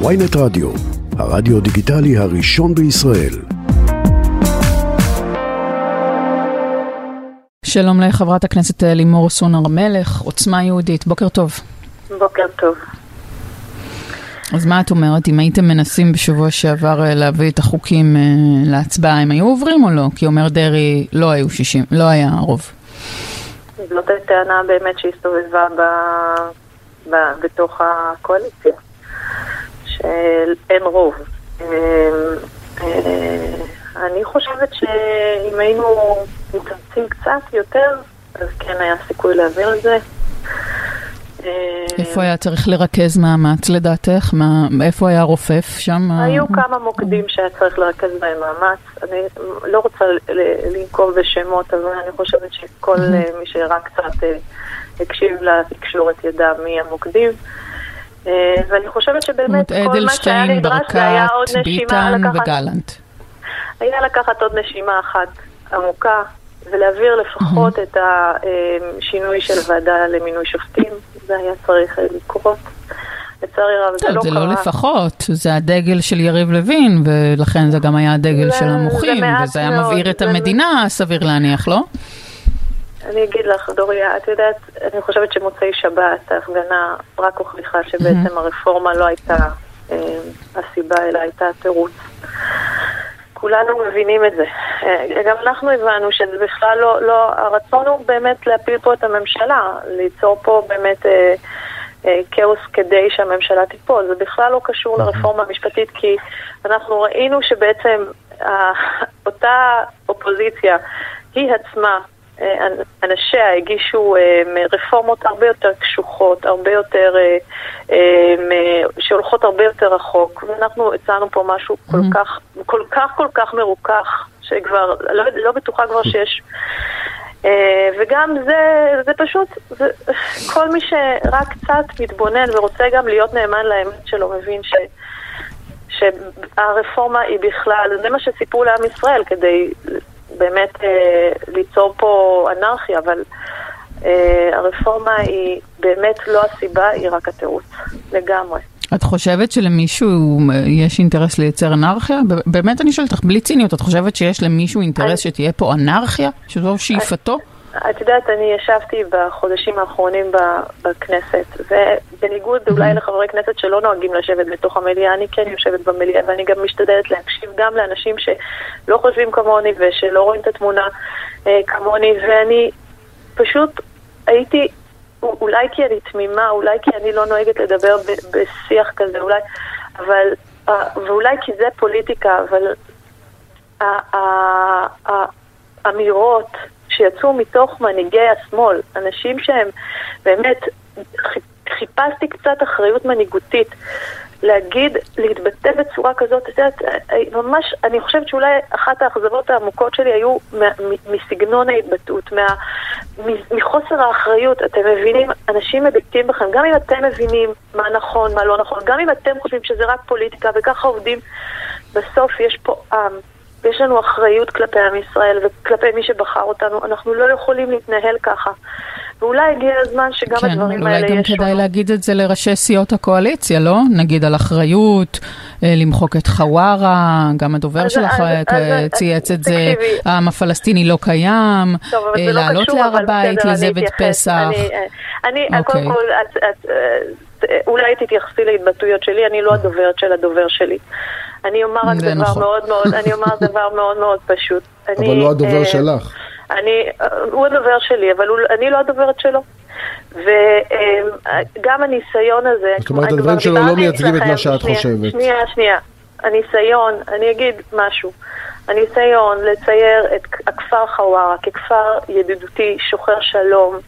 ויינט רדיו, הרדיו דיגיטלי הראשון בישראל. שלום לחברת הכנסת לימור סון הר מלך, עוצמה יהודית, בוקר טוב. בוקר טוב. אז מה את אומרת, אם הייתם מנסים בשבוע שעבר אה, להביא את החוקים אה, להצבעה, הם היו עוברים או לא? כי אומר דרעי, לא היו 60, לא היה רוב. זאת הטענה באמת שהסתובבה ב... ב... בתוך הקואליציה, שאין רוב. אה, אני חושבת שאם היינו מתאמצים קצת יותר, אז כן היה סיכוי להעביר את זה. איפה היה צריך לרכז מאמץ לדעתך? מה, איפה היה רופף שם? היו כמה מוקדים שהיה צריך לרכז בהם מאמץ. אני לא רוצה לנקוב בשמות, אבל אני חושבת שכל מי שרק קצת אה, הקשיב לתקשורת ידע מי המוקדים. אה, ואני חושבת שבאמת כל מה שהיה נדרש זה היה עוד נשימה לקחת... וגלנט. היה לקחת עוד נשימה אחת עמוקה ולהעביר לפחות את השינוי של ועדה למינוי שופטים. זה היה צריך לקרות. לצערי רב זה לא קרה. זה לא לפחות, זה הדגל של יריב לוין, ולכן זה גם היה הדגל של המוחים, וזה היה מבעיר את המדינה, סביר להניח, לא? אני אגיד לך, דוריה, את יודעת, אני חושבת שמוצאי שבת ההפגנה רק הוכיחה שבעצם הרפורמה לא הייתה אה, הסיבה, אלא הייתה התירוץ. כולנו מבינים את זה. גם אנחנו הבנו שזה בכלל לא, לא, הרצון הוא באמת להפיל פה את הממשלה, ליצור פה באמת אה, אה, כאוס כדי שהממשלה תיפול. זה בכלל לא קשור לרפורמה המשפטית, כי אנחנו ראינו שבעצם אה, אותה אופוזיציה היא עצמה אנשיה הגישו רפורמות הרבה יותר קשוחות, הרבה יותר, שהולכות הרבה יותר רחוק. ואנחנו הצענו פה משהו כל כך, כל כך כל כך מרוכך, שכבר, לא, לא בטוחה כבר שיש... וגם זה, זה פשוט, זה, כל מי שרק קצת מתבונן ורוצה גם להיות נאמן לאמת שלו, מבין ש... שהרפורמה היא בכלל, זה מה שסיפרו לעם ישראל כדי באמת אה, ליצור פה אנרכיה, אבל אה, הרפורמה היא באמת לא הסיבה, היא רק התירוץ, לגמרי. את חושבת שלמישהו יש אינטרס לייצר אנרכיה? באמת אני שואלת אותך, בלי ציניות, את חושבת שיש למישהו אינטרס אני... שתהיה פה אנרכיה? שזו שאיפתו? את יודעת, אני ישבתי בחודשים האחרונים בכנסת, ובניגוד אולי לחברי כנסת שלא נוהגים לשבת בתוך המליאה, אני כן יושבת במליאה, ואני גם משתדלת להקשיב גם לאנשים שלא חושבים כמוני ושלא רואים את התמונה אה, כמוני, ואני פשוט הייתי, אולי כי אני תמימה, אולי כי אני לא נוהגת לדבר בשיח כזה, אולי, אבל, אה, ואולי כי זה פוליטיקה, אבל האמירות, שיצאו מתוך מנהיגי השמאל, אנשים שהם באמת, חיפשתי קצת אחריות מנהיגותית. להגיד, להתבטא בצורה כזאת, את יודעת, ממש, אני חושבת שאולי אחת האכזבות העמוקות שלי היו מסגנון ההתבטאות, מה, מחוסר האחריות. אתם מבינים, אנשים מביטים בכם, גם אם אתם מבינים מה נכון, מה לא נכון, גם אם אתם חושבים שזה רק פוליטיקה וככה עובדים, בסוף יש פה עם. ויש לנו אחריות כלפי עם ישראל וכלפי מי שבחר אותנו, אנחנו לא יכולים להתנהל ככה. ואולי הגיע הזמן שגם כן, הדברים האלה ישנו. כן, אולי גם כדאי להגיד את זה לראשי סיעות הקואליציה, לא? נגיד על אחריות, אה, למחוק את חווארה, גם הדובר שלך אה, צייץ את זה, העם הפלסטיני לא קיים, אה, לא לעלות להר הבית לזבת פסח. אני, אני קודם אוקיי. כל, את, את, אולי תתייחסי להתבטאויות שלי, אני לא הדוברת של הדובר שלי. אני אומר רק דבר נכון. מאוד מאוד, אני אומר דבר מאוד מאוד פשוט. אבל אני, לא הדובר uh, שלך. אני, uh, הוא הדובר שלי, אבל הוא, אני לא הדוברת שלו. וגם uh, הניסיון הזה, זאת אומרת, הדברים שלו לא מייצגים את מה שאת שנייה, חושבת. שנייה, שנייה. הניסיון, אני אגיד משהו. הניסיון לצייר את הכפר חווארה ככפר ידידותי, שוחר שלום,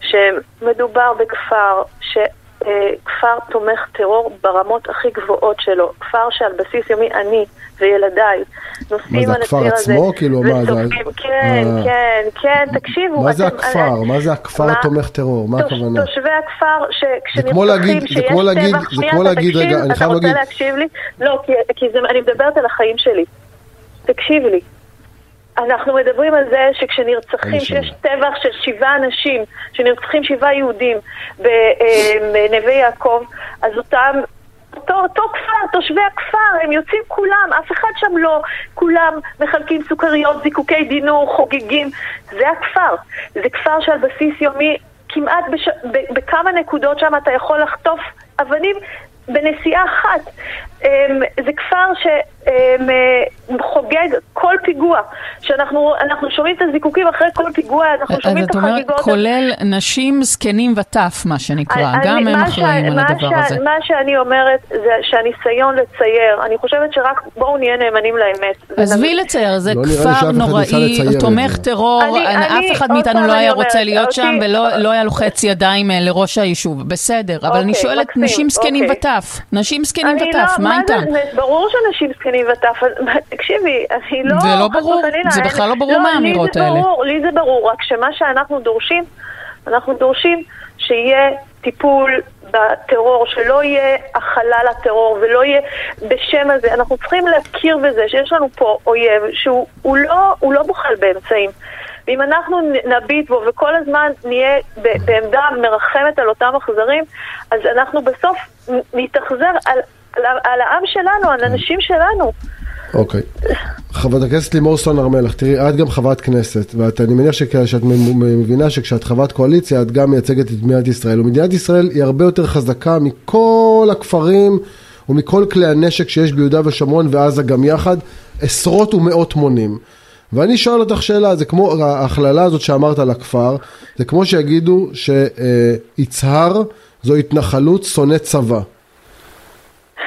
שמדובר בכפר ש... אה, כפר תומך טרור ברמות הכי גבוהות שלו, כפר שעל בסיס יומי אני וילדיי נוסעים על הציר הזה. מה זה הכפר עצמו? כאילו מה זה? כן, אה. כן, כן, תקשיבו. מה זה הכפר? מה זה הכפר התומך טרור? מה הכוונה? תושבי הכפר שכשנרצחים, שיש טבח, שנייה, אתה תקשיב, אתה רוצה להקשיב לי? לא, כי אני מדברת על החיים שלי. תקשיב לי. אנחנו מדברים על זה שכשנרצחים, שיש טבח של שבעה אנשים, שנרצחים שבעה יהודים בנווה יעקב, אז אותם אותו, אותו כפר, תושבי הכפר, הם יוצאים כולם, אף אחד שם לא, כולם מחלקים סוכריות, זיקוקי דינור, חוגגים. זה הכפר. זה כפר שעל בסיס יומי, כמעט בש... בכמה נקודות שם אתה יכול לחטוף אבנים בנסיעה אחת. אמ, זה כפר שחוגג כל פיגוע. שאנחנו שומעים את הזיקוקים אחרי כל פיגוע, אנחנו שומעים את החגיגות. אז את אומרת, כולל נשים, זקנים וטף, מה שנקרא. גם הם אחראים על הדבר הזה. מה שאני אומרת זה שהניסיון לצייר, אני חושבת שרק בואו נהיה נאמנים לאמת. עזבי לצייר, זה לא כפר נוראי, תומך טרור, אף אחד מאיתנו לא היה רוצה להיות שם, ולא היה לוחץ ידיים אה, לראש היישוב. בסדר, אבל אני אוקיי, שואלת נשים זקנים וטף. נשים זקנים לא- וטף, מה איתם? ברור שנשים זקנים וטף, תקשיבי, אני לא... זה לא ברור, זה בכלל לא ברור מהאמירות האלה. לי זה ברור, רק שמה שאנחנו דורשים, אנחנו דורשים שיהיה טיפול בטרור, שלא יהיה הכלה לטרור ולא יהיה בשם הזה. אנחנו צריכים להכיר בזה שיש לנו פה אויב שהוא לא, לא בוחל באמצעים. ואם אנחנו נביט בו וכל הזמן נהיה בעמדה מרחמת על אותם אכזרים, אז אנחנו בסוף נתאכזר על, על, על העם שלנו, על הנשים שלנו. אוקיי. חברת הכנסת לימור סון הר מלך, תראי, את גם חברת כנסת, ואני מניח שאת מבינה שכשאת חברת קואליציה, את גם מייצגת את מדינת ישראל, ומדינת ישראל היא הרבה יותר חזקה מכל הכפרים ומכל כלי הנשק שיש ביהודה ושומרון ועזה גם יחד, עשרות ומאות מונים. ואני שואל אותך שאלה, זה כמו ההכללה הזאת שאמרת על הכפר, זה כמו שיגידו שיצהר זו התנחלות שונא צבא.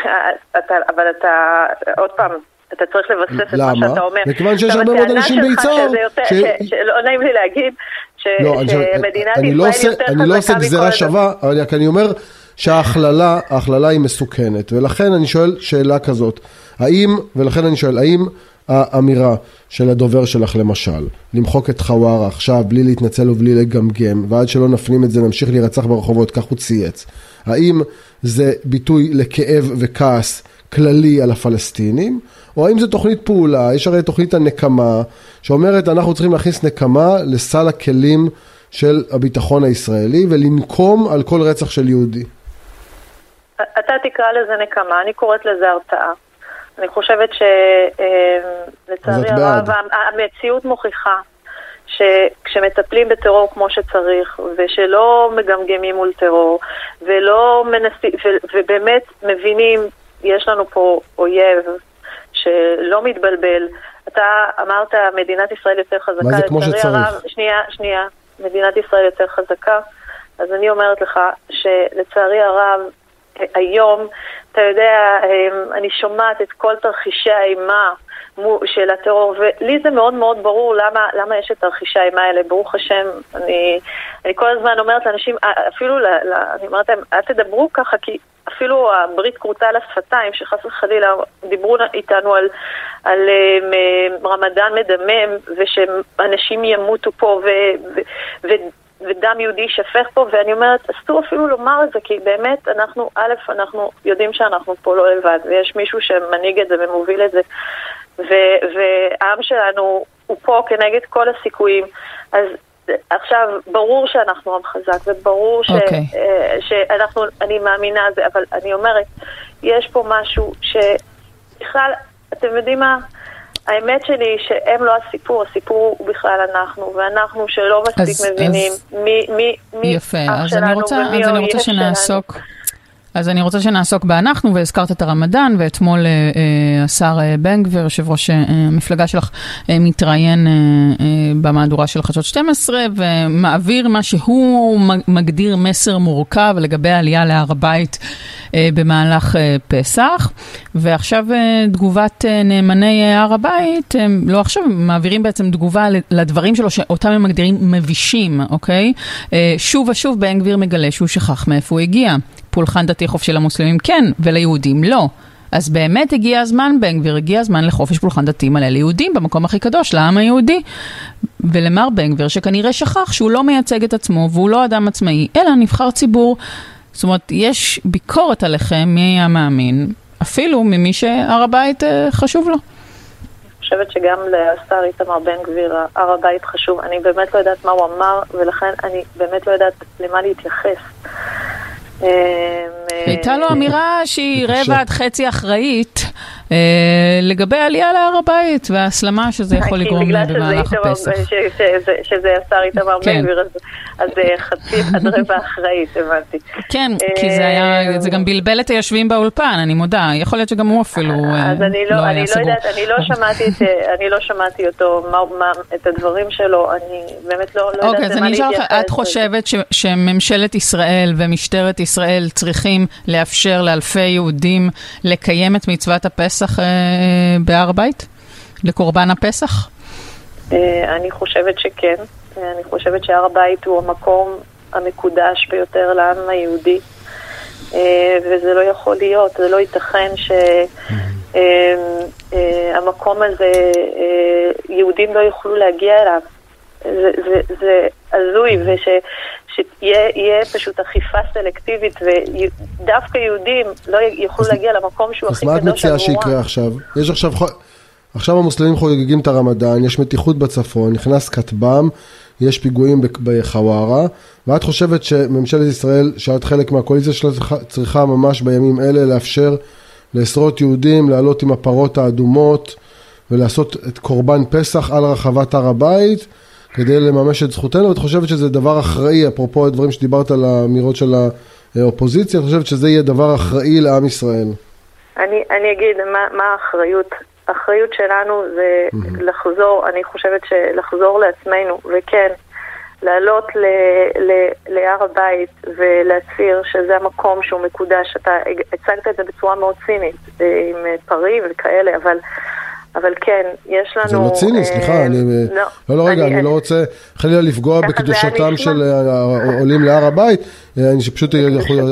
אבל אתה, עוד פעם, אתה צריך לבסס את מה שאתה אומר. למה? מכיוון שיש הרבה מאוד אנשים ביצהר. שלא נעים לי להגיד שמדינת ישראל יותר חזקה מכל... אני לא עושה גזירה שווה, אבל אני אומר שההכללה, ההכללה היא מסוכנת, ולכן אני שואל שאלה כזאת, האם, ולכן אני שואל, האם האמירה של הדובר שלך למשל, למחוק את חווארה עכשיו בלי להתנצל ובלי לגמגם, ועד שלא נפנים את זה נמשיך להירצח ברחובות, כך הוא צייץ. האם זה ביטוי לכאב וכעס כללי על הפלסטינים, או האם זו תוכנית פעולה, יש הרי תוכנית הנקמה, שאומרת אנחנו צריכים להכניס נקמה לסל הכלים של הביטחון הישראלי ולנקום על כל רצח של יהודי. אתה תקרא לזה נקמה, אני קוראת לזה הרתעה. אני חושבת שלצערי הרב המציאות מוכיחה שכשמטפלים בטרור כמו שצריך, ושלא מגמגמים מול טרור, ולא מנסים, ובאמת מבינים, יש לנו פה אויב שלא מתבלבל. אתה אמרת, מדינת ישראל יותר חזקה. מה זה כמו שצריך? הרב, שנייה, שנייה. מדינת ישראל יותר חזקה. אז אני אומרת לך שלצערי הרב, היום, אתה יודע, אמ, אני שומעת את כל תרחישי האימה של הטרור, ולי זה מאוד מאוד ברור למה, למה יש את תרחישי האימה האלה. ברוך השם, אני, אני כל הזמן אומרת לאנשים, אפילו, ל, ל, אני אומרת להם, אל תדברו ככה, כי אפילו הברית כרותה על השפתיים, שחס וחלילה דיברו איתנו על, על um, רמדאן מדמם, ושאנשים ימותו פה, ו, ו, ו, ודם יהודי יישפך פה, ואני אומרת, אסור אפילו לומר את זה, כי באמת, אנחנו, א', אנחנו יודעים שאנחנו פה לא לבד, ויש מישהו שמנהיג את זה ומוביל את זה, והעם שלנו הוא פה כנגד כל הסיכויים. אז עכשיו, ברור שאנחנו עם חזק, וברור ש, okay. אוקיי. uh, שאנחנו, אני מאמינה זה, אבל אני אומרת, יש פה משהו שבכלל, אתם יודעים מה? האמת שלי היא שהם לא הסיפור, הסיפור הוא בכלל אנחנו, ואנחנו שלא מספיק אז, מבינים אז... מי, מי, מי יפה, אח שלנו ומי האויב שלנו. אז אני רוצה שנעסוק באנחנו, והזכרת את הרמדאן, ואתמול אה, אה, השר אה, בן גביר, יושב ראש אה, המפלגה שלך, אה, מתראיין אה, אה, במהדורה של חדשות 12, ומעביר מה שהוא מגדיר מסר מורכב לגבי העלייה להר הבית אה, במהלך אה, פסח. ועכשיו אה, תגובת אה, נאמני הר הבית, לא עכשיו, מעבירים בעצם תגובה לדברים שלו, שאותם הם מגדירים מבישים, אוקיי? אה, שוב ושוב בן גביר מגלה שהוא שכח מאיפה הוא הגיע. פולחן דתי חופשי למוסלמים כן, וליהודים לא. אז באמת הגיע הזמן, בן גביר, הגיע הזמן לחופש פולחן דתי מלא ליהודים במקום הכי קדוש, לעם היהודי. ולמר בן גביר, שכנראה שכח שהוא לא מייצג את עצמו והוא לא אדם עצמאי, אלא נבחר ציבור. זאת אומרת, יש ביקורת עליכם, מי היה מאמין, אפילו ממי שהר הבית אה, חשוב לו. אני חושבת שגם לשר איתמר בן גביר הר הבית חשוב. אני באמת לא יודעת מה הוא אמר, ולכן אני באמת לא יודעת למה להתייחס. הייתה לו אמירה שהיא רבע עד חצי אחראית אה, לגבי עלייה להר הבית וההסלמה שזה יכול לגרום במהלך הפסח. שזה השר איתמר בן גביר, אז חצי עד רבע אחראית, הבנתי. כן, כי זה היה, זה גם בלבל את היושבים באולפן, אני מודה, יכול להיות שגם הוא אפילו אז אני לא יודעת, אני לא שמעתי אותו, את הדברים שלו, אני באמת לא יודעת אוקיי, אז אני אשאל אותך, את חושבת שממשלת ישראל ומשטרת ישראל צריכים לאפשר לאלפי יהודים לקיים את מצוות הפסח? פסח אה, בהר הבית? לקורבן הפסח? אה, אני חושבת שכן. אני חושבת שהר הבית הוא המקום המקודש ביותר לעם היהודי. אה, וזה לא יכול להיות, זה לא ייתכן שהמקום הזה, יהודים לא יוכלו להגיע אליו. זה, זה, זה הזוי, וש, שתהיה פשוט אכיפה סלקטיבית, ודווקא יהודים לא יוכלו להגיע למקום שהוא הכי קדוש עבורם. אז מה את מציעה שיקרה עכשיו? יש עכשיו... עכשיו המוסלמים חוגגים את הרמדאן, יש מתיחות בצפון, נכנס כטב"ם, יש פיגועים בחווארה, ואת חושבת שממשלת ישראל, שאת חלק מהקואליציה שלה, צריכה ממש בימים אלה לאפשר לעשרות יהודים לעלות עם הפרות האדומות ולעשות את קורבן פסח על רחבת הר הבית, כדי לממש את זכותנו, ואת חושבת שזה דבר אחראי, אפרופו הדברים שדיברת על האמירות של האופוזיציה, את חושבת שזה יהיה דבר אחראי לעם ישראל? אני, אני אגיד מה, מה האחריות. האחריות שלנו זה mm-hmm. לחזור, אני חושבת שלחזור לעצמנו, וכן, לעלות ל, ל, להר הבית ולהצהיר שזה המקום שהוא מקודש. אתה הצגת את זה בצורה מאוד צינית, אה, עם פרים וכאלה, אבל... אבל כן, יש לנו... זה לא ציני, סליחה, אני... לא, לא, לא רגע, אני לא רוצה חלילה לפגוע בקדושתם של העולים להר הבית, אני פשוט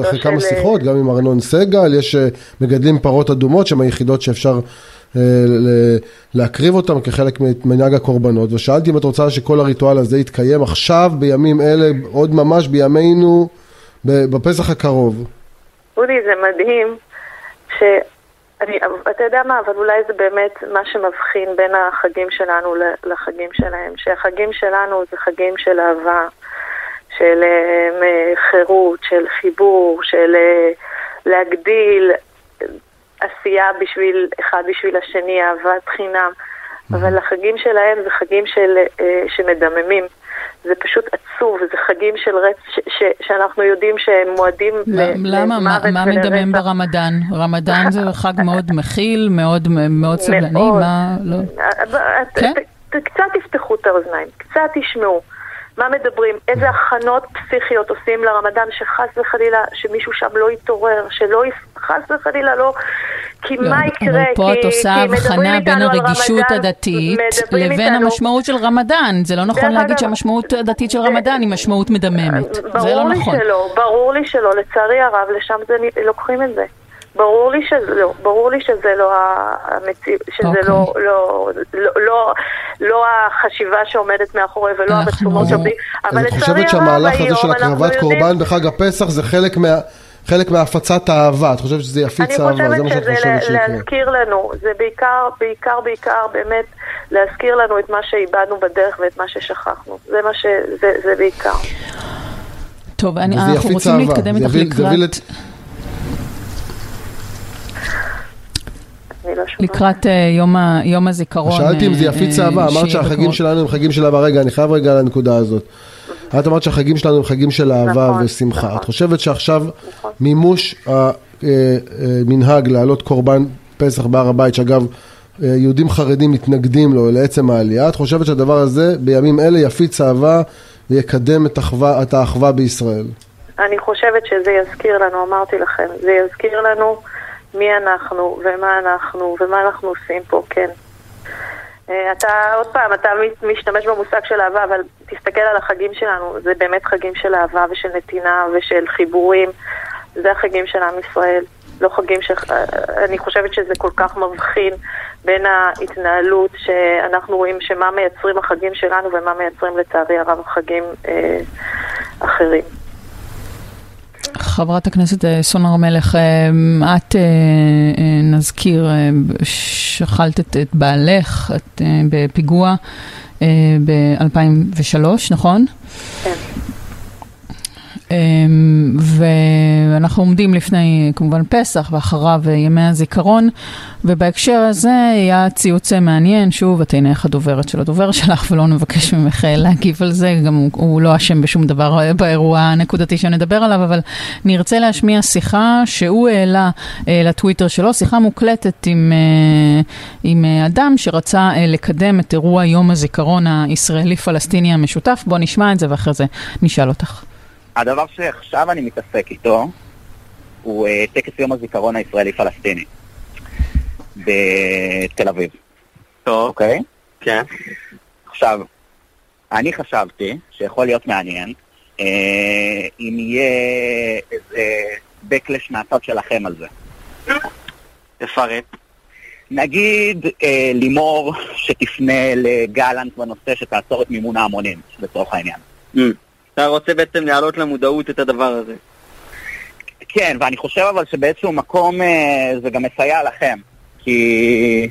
אחרי כמה שיחות, גם עם ארנון סגל, יש מגדלים פרות אדומות, שהן היחידות שאפשר להקריב אותם כחלק ממנהג הקורבנות, ושאלתי אם את רוצה שכל הריטואל הזה יתקיים עכשיו, בימים אלה, עוד ממש בימינו, בפסח הקרוב. אודי, זה מדהים, ש... אני, אתה יודע מה, אבל אולי זה באמת מה שמבחין בין החגים שלנו לחגים שלהם, שהחגים שלנו זה חגים של אהבה, של uh, חירות, של חיבור, של uh, להגדיל עשייה בשביל אחד בשביל השני, אהבת חינם, אבל החגים שלהם זה חגים של, uh, שמדממים. זה פשוט עצוב, זה חגים של רצ... ש... ש... שאנחנו יודעים שהם מועדים למה? מה, מה מדמם ברמדאן? רמדאן זה חג מאוד מכיל, מאוד, מאוד סבלני, מה... לא... כן? קצת תפתחו את האוזניים, קצת תשמעו. מה מדברים, איזה הכנות פסיכיות עושים לרמדאן, שחס וחלילה, שמישהו שם לא יתעורר, שלא, חס וחלילה לא, כי לא, מה יקרה? אבל פה את עושה הבחנה בין הרגישות הדתית לבין איתנו, המשמעות של רמדאן. זה לא נכון להגיד שהמשמעות הדתית של רמדאן היא משמעות מדממת. זה לא נכון. ברור לי שלא, ברור לי שלא, לצערי הרב, לשם זה, לוקחים את זה. ברור לי שזה לא, ברור לי שזה לא המציאות, שזה okay. לא, אוקיי. לא, לא, לא, לא החשיבה שעומדת מאחורי ולא הרצומות שעומדים, אבל לצערי הרב היום, אני חושבת שהמהלך הזה של הקרבת קורבן בחג הפסח זה חלק מה... חלק מהפצת האהבה, את חושבת שזה יפיץ אהבה, זה מה שאת חושבת שיקרה. אני חושבת שזה להזכיר לנו, זה בעיקר, בעיקר, בעיקר באמת להזכיר לנו את מה שאיבדנו בדרך ואת מה ששכחנו, זה מה ש... זה, זה בעיקר. טוב, אני, אנחנו רוצים להתקדם איתך לקראת... לא לקראת אה, יום, יום הזיכרון. שאלתי אם זה יפיץ אה, אהבה, אמרת שהחגים שלנו הם חגים של אהבה. רגע, אני חייב רגע לנקודה הזאת. את אמרת שהחגים שלנו הם חגים של אהבה נכון, ושמחה. נכון. את חושבת שעכשיו נכון. מימוש המנהג אה, להעלות קורבן פסח בהר הבית, שאגב, יהודים חרדים מתנגדים לו לעצם העלייה, את חושבת שהדבר הזה בימים אלה יפיץ אהבה ויקדם את, אחווה, את האחווה בישראל? אני חושבת שזה יזכיר לנו, אמרתי לכם, זה יזכיר לנו מי אנחנו ומה אנחנו ומה אנחנו עושים פה, כן. אה, אתה, עוד פעם, אתה משתמש במושג של אהבה, אבל תסתכל על החגים שלנו, זה באמת חגים של אהבה ושל נתינה ושל חיבורים. זה החגים של עם ישראל. לא חגים ש... אני חושבת שזה כל כך מבחין בין ההתנהלות שאנחנו רואים שמה מייצרים החגים שלנו ומה מייצרים לצערי הרב החגים אה, אחרים. חברת הכנסת אה, סון הר מלך, אה, את, אה, נזכיר, שכלת את, את בעלך את, בפיגוע ב-2003, נכון? כן. אמ, ואנחנו עומדים לפני כמובן פסח ואחריו ימי הזיכרון, ובהקשר הזה היה ציוץ מעניין, שוב, את אינך הדוברת של הדובר שלך ולא נבקש ממך להגיב על זה, גם הוא, לא אשם בשום דבר באירוע הנקודתי שנדבר עליו, אבל נרצה להשמיע שיחה שהוא העלה אה, לטוויטר שלו, שיחה מוקלטת עם, אה, עם אדם שרצה אה, לקדם את אירוע יום הזיכרון הישראלי-פלסטיני המשותף. בוא נשמע את זה ואחרי זה נשאל אותך. הדבר שעכשיו אני מתעסק איתו הוא uh, טקס יום הזיכרון הישראלי-פלסטיני בתל אביב. טוב. אוקיי? כן. עכשיו, אני חשבתי שיכול להיות מעניין uh, אם יהיה איזה backlash מהצד שלכם על זה. תפרט. נגיד אה, לימור שתפנה לגלנט בנושא שתעצור את מימון ההמונים, לצורך העניין. Mm. אתה רוצה בעצם להעלות למודעות את הדבר הזה. כן, ואני חושב אבל שבאיזשהו מקום אה, זה גם מסייע לכם. כי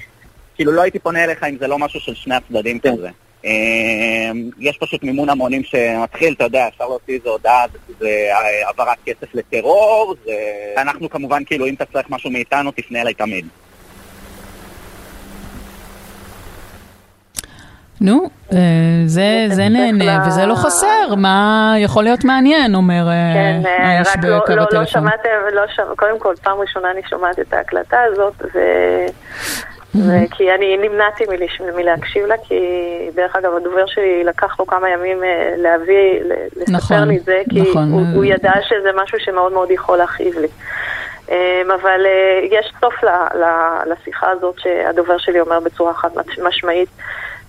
כאילו לא הייתי פונה אליך אם זה לא משהו של שני הצדדים כן. כזה. אה, יש פשוט מימון המונים שמתחיל, אתה יודע, אפשר להוציא איזה הודעה, זה העברת כסף לטרור, זה... אנחנו כמובן, כאילו, אם אתה צריך משהו מאיתנו, תפנה אליי תמיד. נו, אה, זה, זה נהנה וזה לא חסר, מה יכול להיות מעניין, אומר אה, כן, אה, האיש בקו הטלפון. לא, לא שמעתם, לא שמע, קודם כל, פעם ראשונה אני שומעת את ההקלטה הזאת, ו... כי אני נמנעתי מלהקשיב לה, כי דרך אגב הדובר שלי לקח לו כמה ימים להביא, לספר נכון, לי את זה, כי נכון. הוא, הוא ידע שזה משהו שמאוד מאוד יכול להכאיב לי. אבל יש סוף לשיחה הזאת שהדובר שלי אומר בצורה חד משמעית.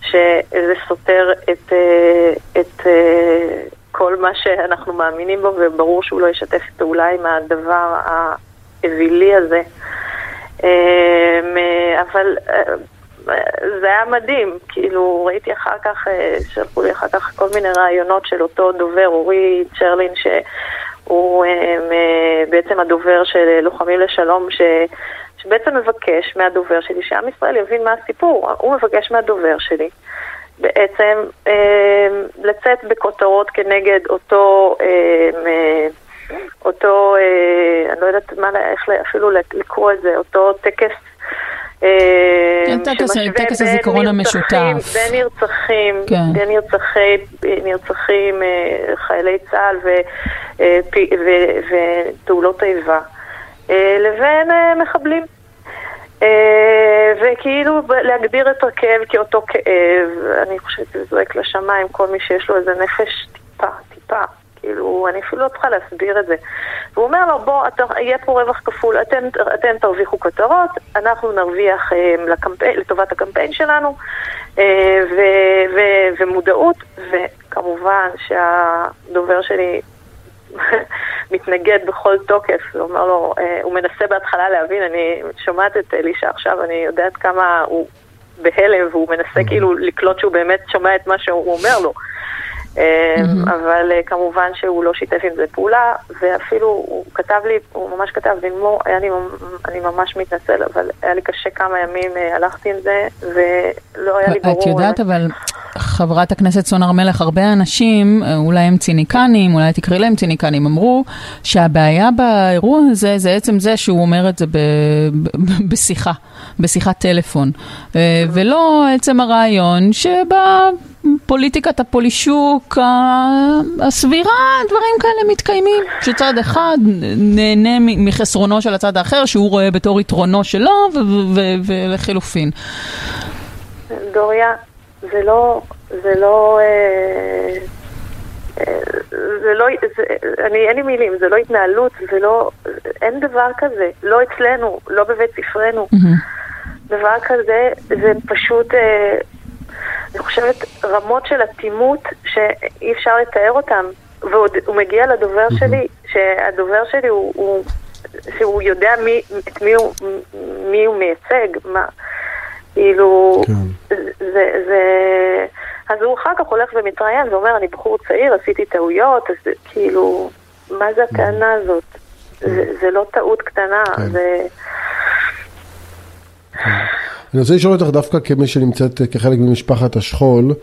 שזה סותר את, אה, את אה, כל מה שאנחנו מאמינים בו, וברור שהוא לא ישתף פעולה עם הדבר האווילי הזה. אה, אבל זה היה מדהים, כאילו ראיתי אחר כך, שלחו לי אחר כך כל מיני רעיונות של אותו דובר, אורי צ'רלין, שהוא בעצם הדובר של לוחמים לשלום, ש... שבעצם מבקש מהדובר שלי, שעם ישראל יבין מה הסיפור. הוא מבקש מהדובר שלי בעצם אה, לצאת בכותרות כנגד אותו, אה, אה, אותו, אה, אני לא יודעת מה, איך אפילו לקרוא את זה, אותו טקס אה, כן, טקס הזיכרון המשותף. בין נרצחים, כן. בין נרצחי, נרצחים אה, חיילי צה"ל ופעולות איבה. אה, לבין אה, מחבלים. אה, וכאילו להגדיר את הכאב כאותו כאב, אני חושבת שזה זועק לשמיים, כל מי שיש לו איזה נפש טיפה, טיפה, כאילו, אני אפילו לא צריכה להסביר את זה. והוא אומר לו, בוא, אתה, יהיה פה רווח כפול, אתם, אתם תרוויחו כותרות, אנחנו נרוויח לקמפיין, לטובת הקמפיין שלנו, ו, ו, ומודעות, וכמובן שהדובר שלי מתנגד בכל תוקף, הוא אומר לו, אה, הוא מנסה בהתחלה להבין, אני שומעת את אלישע עכשיו, אני יודעת כמה הוא בהלם, והוא מנסה כאילו לקלוט שהוא באמת שומע את מה שהוא אומר לו. Mm-hmm. אבל אה, כמובן שהוא לא שיתף עם זה פעולה, ואפילו הוא כתב לי, הוא ממש כתב לי, לימור, אני, אני ממש מתנצל, אבל היה לי קשה כמה ימים, אה, הלכתי עם זה, ולא היה לי ברור. את יודעת, אבל חברת הכנסת סון הר מלך, הרבה אנשים, אולי הם ציניקנים, אולי תקראי להם ציניקנים, אמרו שהבעיה באירוע הזה זה עצם זה שהוא אומר את זה ב, ב, בשיחה, בשיחת טלפון, ולא עצם הרעיון שבה... פוליטיקת הפולישוק הסבירה, דברים כאלה מתקיימים. שצד אחד נהנה מחסרונו של הצד האחר, שהוא רואה בתור יתרונו שלו, ולחילופין. דוריה, זה לא, זה לא, אה, אה, זה לא, זה, אני, אין לי מילים, זה לא התנהלות, זה לא, אין דבר כזה, לא אצלנו, לא בבית ספרנו. דבר כזה, זה פשוט... אה, אני חושבת, רמות של אטימות שאי אפשר לתאר אותן. ועוד הוא מגיע לדובר שלי, שהדובר שלי הוא, הוא שהוא יודע מי, את מי הוא, מי הוא מייצג, מה, כאילו, כן. זה, זה, אז הוא אחר כך הולך ומתראיין ואומר, אני בחור צעיר, עשיתי טעויות, אז כאילו, מה זה הטענה הזאת? זה, זה לא טעות קטנה, כן. זה... אני רוצה לשאול אותך דווקא כמי שנמצאת כחלק ממשפחת השכול,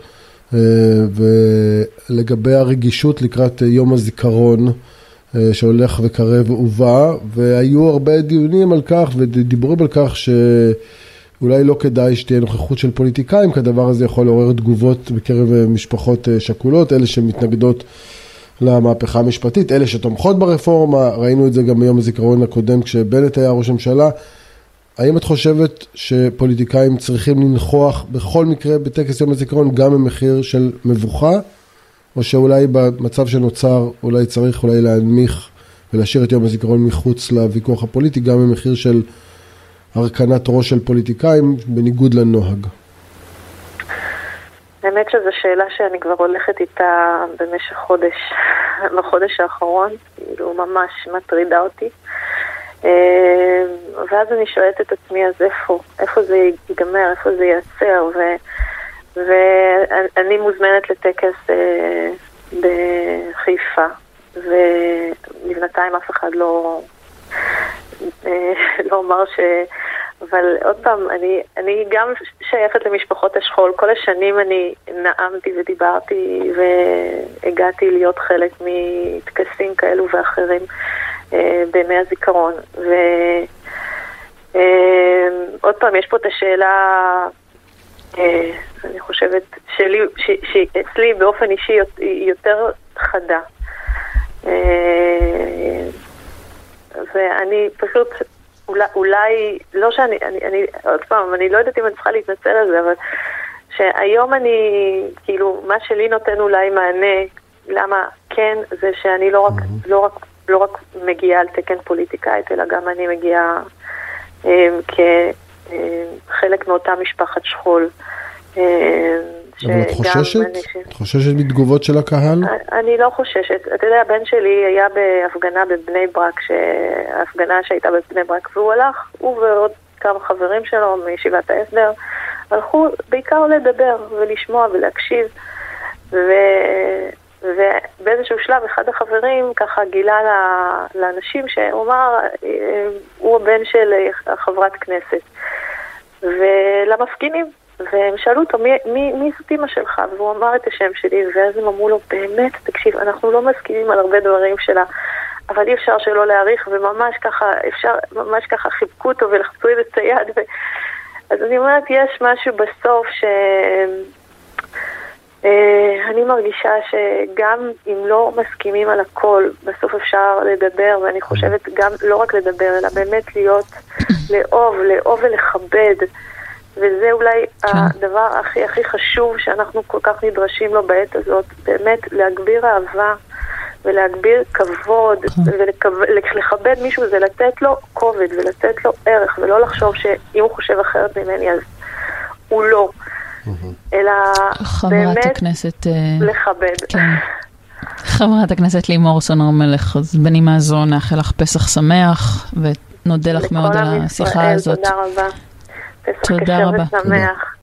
אה, ולגבי הרגישות לקראת יום הזיכרון אה, שהולך וקרב ובא, והיו הרבה דיונים על כך ודיבורים על כך שאולי לא כדאי שתהיה נוכחות של פוליטיקאים, כי הדבר הזה יכול לעורר תגובות בקרב משפחות שכולות, אלה שמתנגדות למהפכה המשפטית, אלה שתומכות ברפורמה, ראינו את זה גם ביום הזיכרון הקודם כשבנט היה ראש הממשלה. האם את חושבת שפוליטיקאים צריכים לנכוח בכל מקרה בטקס יום הזיכרון גם במחיר של מבוכה? או שאולי במצב שנוצר אולי צריך אולי להנמיך ולהשאיר את יום הזיכרון מחוץ לוויכוח הפוליטי גם במחיר של הרכנת ראש של פוליטיקאים בניגוד לנוהג? האמת שזו שאלה שאני כבר הולכת איתה במשך חודש, בחודש האחרון, כאילו ממש מטרידה אותי. אה, ואז אני שואלת את עצמי, אז איפה? איפה זה ייגמר? איפה זה ייעצר? ואני מוזמנת לטקס אה, בחיפה, ובינתיים אף אחד לא, לא אמר ש... אבל עוד פעם, אני, אני גם שייכת למשפחות השכול. כל השנים אני נאמתי ודיברתי והגעתי להיות חלק מטקסים כאלו ואחרים אה, בימי הזיכרון. ועוד אה, פעם, יש פה את השאלה אה, אני חושבת, שלי, ש, שאצלי באופן אישי היא יותר חדה. אה, ואני פשוט, אולי, אולי לא שאני, אני, אני, עוד פעם, אני לא יודעת אם אני צריכה להתנצל על זה, אבל שהיום אני, כאילו, מה שלי נותן אולי מענה, למה כן, זה שאני לא רק, לא רק, לא רק מגיעה על תקן פוליטיקאית, אלא גם אני מגיעה אה, כ... חלק מאותה משפחת שכול. אה, אבל את חוששת? את חוששת מתגובות של הקהל? אני לא חוששת. אתה יודע, הבן שלי היה בהפגנה בבני ברק, ההפגנה שהייתה בבני ברק, והוא הלך, הוא ועוד כמה חברים שלו מישיבת ההסדר, הלכו בעיקר לדבר ולשמוע ולהקשיב. ו... ובאיזשהו שלב אחד החברים ככה גילה לאנשים שהוא אמר, אה, הוא הבן של חברת כנסת. ולמפגינים. והם שאלו אותו, מי, מי, מי זאת אימא שלך? והוא אמר את השם שלי, ואז הם אמרו לו, באמת, תקשיב, אנחנו לא מסכימים על הרבה דברים שלה, אבל אי אפשר שלא להעריך, וממש ככה, אפשר, ממש ככה חיבקו אותו ולחצו את היד. ו... אז אני אומרת, יש משהו בסוף ש... אה, אני מרגישה שגם אם לא מסכימים על הכל, בסוף אפשר לדבר, ואני חושבת גם לא רק לדבר, אלא באמת להיות, לאהוב, לאהוב ולכבד. וזה אולי כן. הדבר הכי הכי חשוב שאנחנו כל כך נדרשים לו בעת הזאת, באמת להגביר אהבה ולהגביר כבוד כן. ולכבד מישהו זה לתת לו כובד ולתת לו ערך ולא לחשוב שאם הוא חושב אחרת ממני אז הוא לא, אלא באמת הכנסת, אה, לכבד. כן. חברת הכנסת לימור סון הר מלך, אז בנימה זו נאחל לך פסח שמח ונודה לך מאוד על השיחה הזאת. תודה רבה. פסח כשר ושמח.